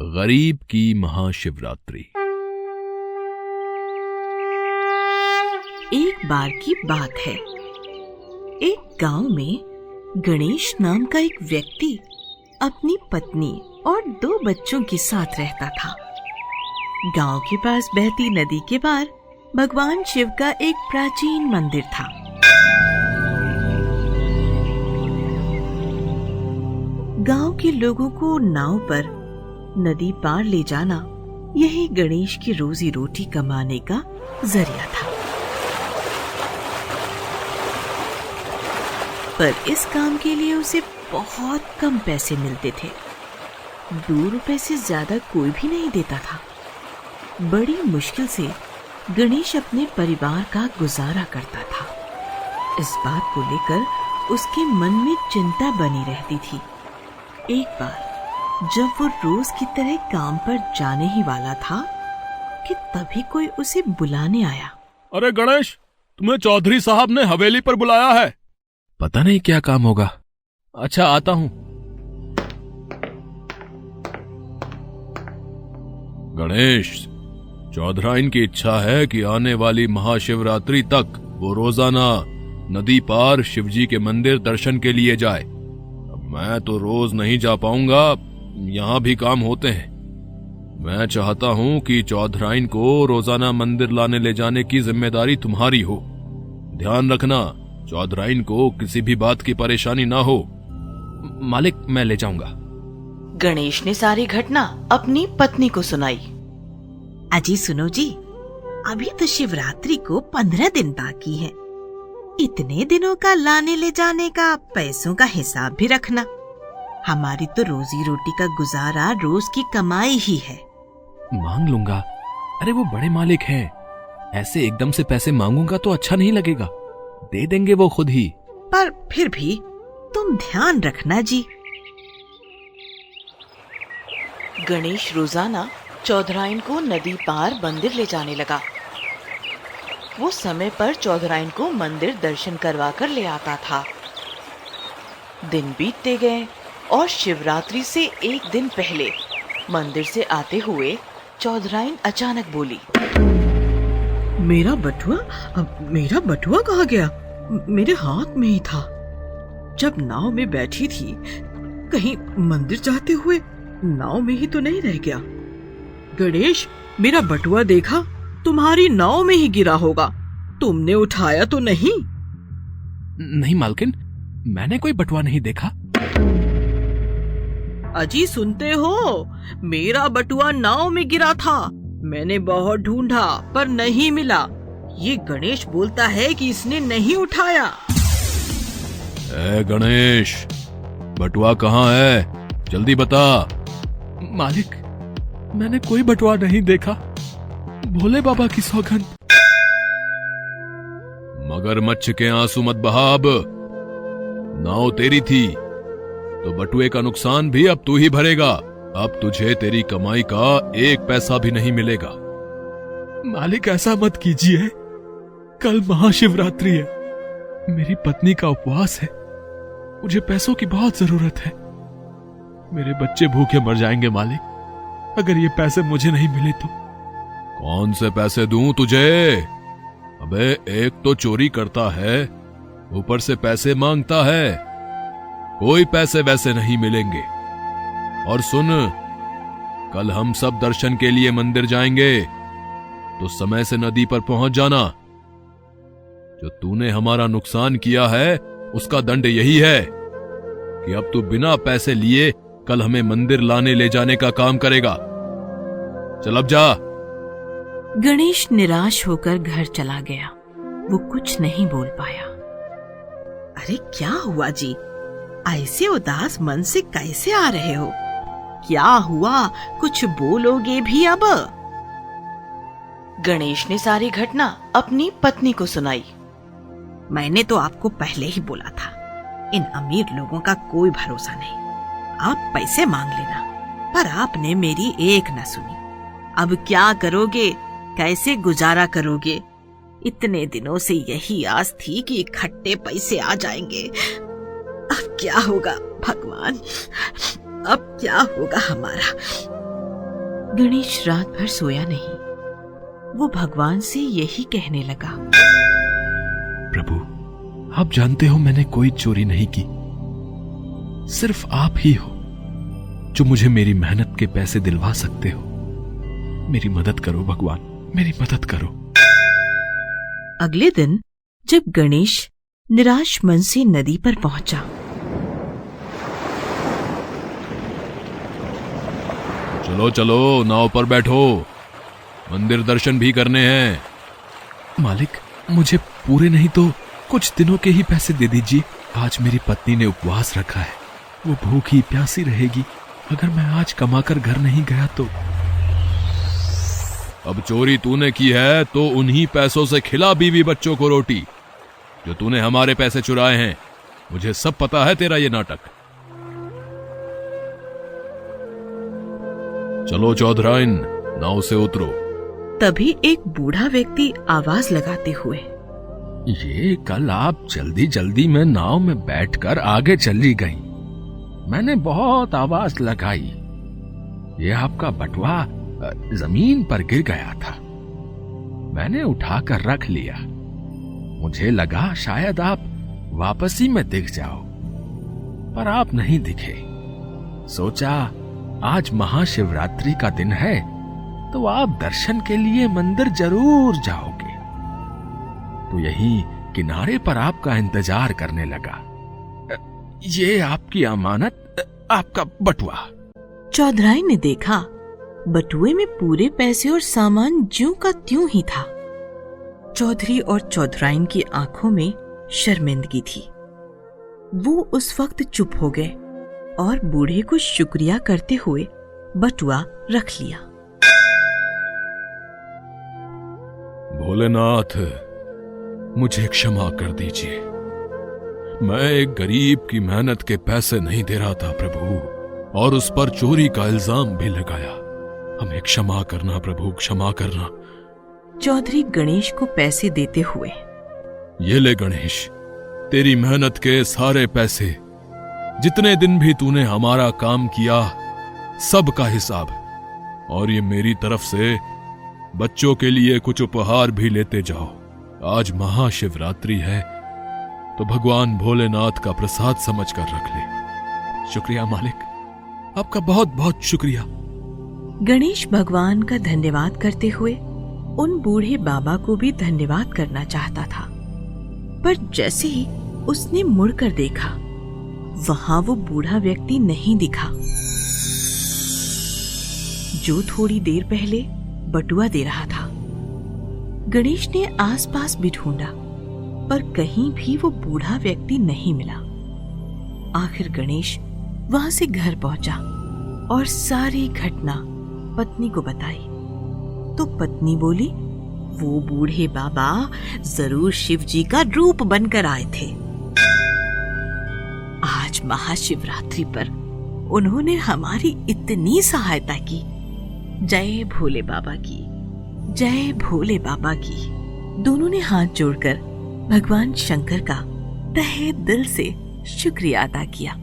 गरीब की महाशिवरात्रि। एक बार की बात है। एक गाँव में गणेश नाम का एक व्यक्ति अपनी पत्नी और दो बच्चों के साथ रहता था। गाँव के पास बहती नदी के पार भगवान शिव का एक प्राचीन मंदिर था। गाँव के लोगों को नाव पर नदी पार ले जाना यही गणेश की रोजी रोटी कमाने का ज़रिया था। पर इस काम के लिए उसे बहुत कम पैसे मिलते थे। दो रुपए से ज़्यादा कोई भी नहीं देता था। बड़ी मुश्किल से गणेश अपने परिवार का गुजारा करता था। इस बात को लेकर उसके मन में चिंता बनी रहती थी। एक बार जब वो रोज की तरह काम पर जाने ही वाला था कि तभी कोई उसे बुलाने आया। अरे गणेश तुम्हें चौधरी साहब ने हवेली पर बुलाया है। पता नहीं क्या काम होगा। अच्छा आता हूँ। गणेश चौधराइन की इच्छा है कि आने वाली महाशिवरात्रि तक वो रोज़ाना नदी पार शिवजी के मंदिर दर्शन के लिए जाए। मैं तो रोज नहीं जा पाऊँगा यहाँ भी काम होते हैं। मैं चाहता हूँ कि चौधराइन को रोज़ाना मंदिर लाने ले जाने की ज़िम्मेदारी तुम्हारी हो। ध्यान रखना चौधराइन को किसी भी बात की परेशानी ना हो। मालिक मैं ले जाऊँगा। गणेश ने सारी घटना अपनी पत्नी को सुनाई। अजी सुनो जी। अभी तो शिवरात्रि को पंद्रह दिन बाकी है। इतने दिनों का लाने ले जाने का पैसों का हिसाब भी रखना। हमारी तो रोजी रोटी का गुजारा रोज की कमाई ही है। मांग लूँगा। अरे वो बड़े मालिक हैं। ऐसे एकदम से पैसे मांगूँगा तो अच्छा नहीं लगेगा। दे देंगे वो खुद ही। पर फिर भी तुम ध्यान रखना जी। गणेश रोज़ाना चौधराइन को नदी पार मंदिर ले जाने लगा। वो समय पर चौधराइन को मंदिर दर्शन करवा कर ले आता था। दिन बीतते गए और शिवरात्रि से एक दिन पहले मंदिर से आते हुए चौधराइन अचानक बोली मेरा बटुआ अब मेरा बटुआ कहा गया? मेरे हाथ में ही था। जब नाव में बैठी थी कहीं मंदिर जाते हुए नाव में ही तो नहीं रह गया। गणेश मेरा बटुआ देखा तुम्हारी नाव में ही गिरा होगा। तुमने उठाया तो नहीं? नहीं मालकिन मैंने कोई बटुआ नहीं देखा। अजी सुनते हो? मेरा बटुआ नाव में गिरा था। मैंने बहुत ढूंढा पर नहीं मिला। ये गणेश बोलता है कि इसने नहीं उठाया। ए गणेश बटुआ कहाँ है? जल्दी बता। मालिक मैंने कोई बटुआ नहीं देखा। भोले बाबा की सौगंध। मगरमच्छ के आँसू मत बहाब नाव तेरी थी। तो बटुए का नुकसान भी अब तू ही भरेगा। अब तुझे तेरी कमाई का एक पैसा भी नहीं मिलेगा। मालिक, ऐसा मत कीजिए। कल महाशिवरात्रि है। मेरी पत्नी का उपवास है। मुझे पैसों की बहुत ज़रूरत है। मेरे बच्चे भूखे मर जाएँगे, मालिक। अगर ये पैसे मुझे नहीं मिले तो? कौन से पैसे दूँ तुझे? अबे, एक तो चोरी करता है, ऊपर से पैसे माँगता है। कोई पैसे वैसे नहीं मिलेंगे। और सुन कल हम सब दर्शन के लिए मंदिर जाएँगे तो समय से नदी पर पहुँच जाना। जो तूने हमारा नुकसान किया है उसका दंड यही है कि अब तू बिना पैसे लिए कल हमें मंदिर लाने ले जाने का काम करेगा। चल अब जा। गणेश निराश होकर घर चला गया। वो कुछ नहीं बोल पाया। अरे क्या हुआ जी? ऐसे उदास मन से कैसे आ रहे हो? क्या हुआ? कुछ बोलोगे भी अब? गणेश ने सारी घटना अपनी पत्नी को सुनाई। मैंने तो आपको पहले ही बोला था इन अमीर लोगों का कोई भरोसा नहीं। आप पैसे मांग लेना पर आपने मेरी एक न सुनी। अब क्या करोगे? कैसे गुजारा करोगे? इतने दिनों से यही आस थी कि इकट्ठे पैसे आ जाएँगे। क्या होगा भगवान? अब क्या होगा हमारा? गणेश रात भर सोया नहीं। वो भगवान से यही कहने लगा। प्रभु आप जानते हो मैंने कोई चोरी नहीं की। सिर्फ़ आप ही हो जो मुझे मेरी मेहनत के पैसे दिलवा सकते हो। मेरी मदद करो भगवान। मेरी मदद करो। अगले दिन जब गणेश निराश मन से नदी पर पहुँचा चलो चलो नाव पर बैठो। मंदिर दर्शन भी करने हैं। मालिक मुझे पूरे नहीं तो कुछ दिनों के ही पैसे दे दीजिए। आज मेरी पत्नी ने उपवास रखा है। वो भूखी प्यासी रहेगी। अगर मैं आज कमाकर घर नहीं गया तो। अब चोरी तूने की है तो उन्हीं पैसों से खिला बीवी बच्चों को रोटी। जो तूने हमारे पैसे चुराए हैं मुझे सब पता है तेरा ये नाटक। चलो चौधराइन नाव से उतरो। तभी एक बूढ़ा व्यक्ति आवाज़ लगाते हुए ये कल आप जल्दी जल्दी में नाव में बैठकर आगे चली गई। मैंने बहुत आवाज़ लगाई। ये आपका बटवा ज़मीन पर गिर गया था। मैंने उठाकर रख लिया। मुझे लगा शायद आप वापसी में दिख जाओ पर आप नहीं दिखे। सोचा आज महाशिवरात्रि का दिन है तो आप दर्शन के लिए मंदिर ज़रूर जाओगे। तो यही किनारे पर आपका इंतज़ार करने लगा। ये आपकी अमानत, आपका बटुआ। चौधराई ने देखा, बटुए में पूरे पैसे और सामान ज्यों का त्यों ही था। चौधरी और चौधराइन की आँखों में शर्मिंदगी थी। वो उस वक्त चुप हो गए। और बूढ़े को शुक्रिया करते हुए बटुआ रख लिया। भोलेनाथ मुझे क्षमा कर दीजिए। मैं एक गरीब की मेहनत के पैसे नहीं दे रहा था प्रभु और उस पर चोरी का इल्ज़ाम भी लगाया। हमें क्षमा करना प्रभु क्षमा करना। चौधरी गणेश को पैसे देते हुए ये ले गणेश तेरी मेहनत के सारे पैसे जितने दिन भी तूने हमारा काम किया, सब का हिसाब। और ये मेरी तरफ़ से बच्चों के लिए कुछ उपहार भी लेते जाओ। आज महाशिवरात्रि है तो भगवान भोलेनाथ का प्रसाद समझ कर रख ले। शुक्रिया मालिक। आपका बहुत बहुत शुक्रिया। गणेश भगवान का धन्यवाद करते हुए उन बूढ़े बाबा को भी धन्यवाद करना चाहता था। पर जैसे ही उसने मुड़कर देखा वहाँ वो बूढ़ा व्यक्ति नहीं दिखा। जो थोड़ी देर पहले बटुआ दे रहा था। गणेश ने आसपास भी ढूंढा, पर कहीं भी वो बूढ़ा व्यक्ति नहीं मिला। आखिर गणेश वहाँ से घर पहुँचा और सारी घटना पत्नी को बताई। तो पत्नी बोली, वो बूढ़े बाबा ज़रूर शिव जी का रूप बनकर आए थे। महाशिवरात्रि पर उन्होंने हमारी इतनी सहायता की। जय भोले बाबा की, जय भोले बाबा की। दोनों ने हाथ जोड़कर भगवान शंकर का तहे दिल से शुक्रिया अदा किया।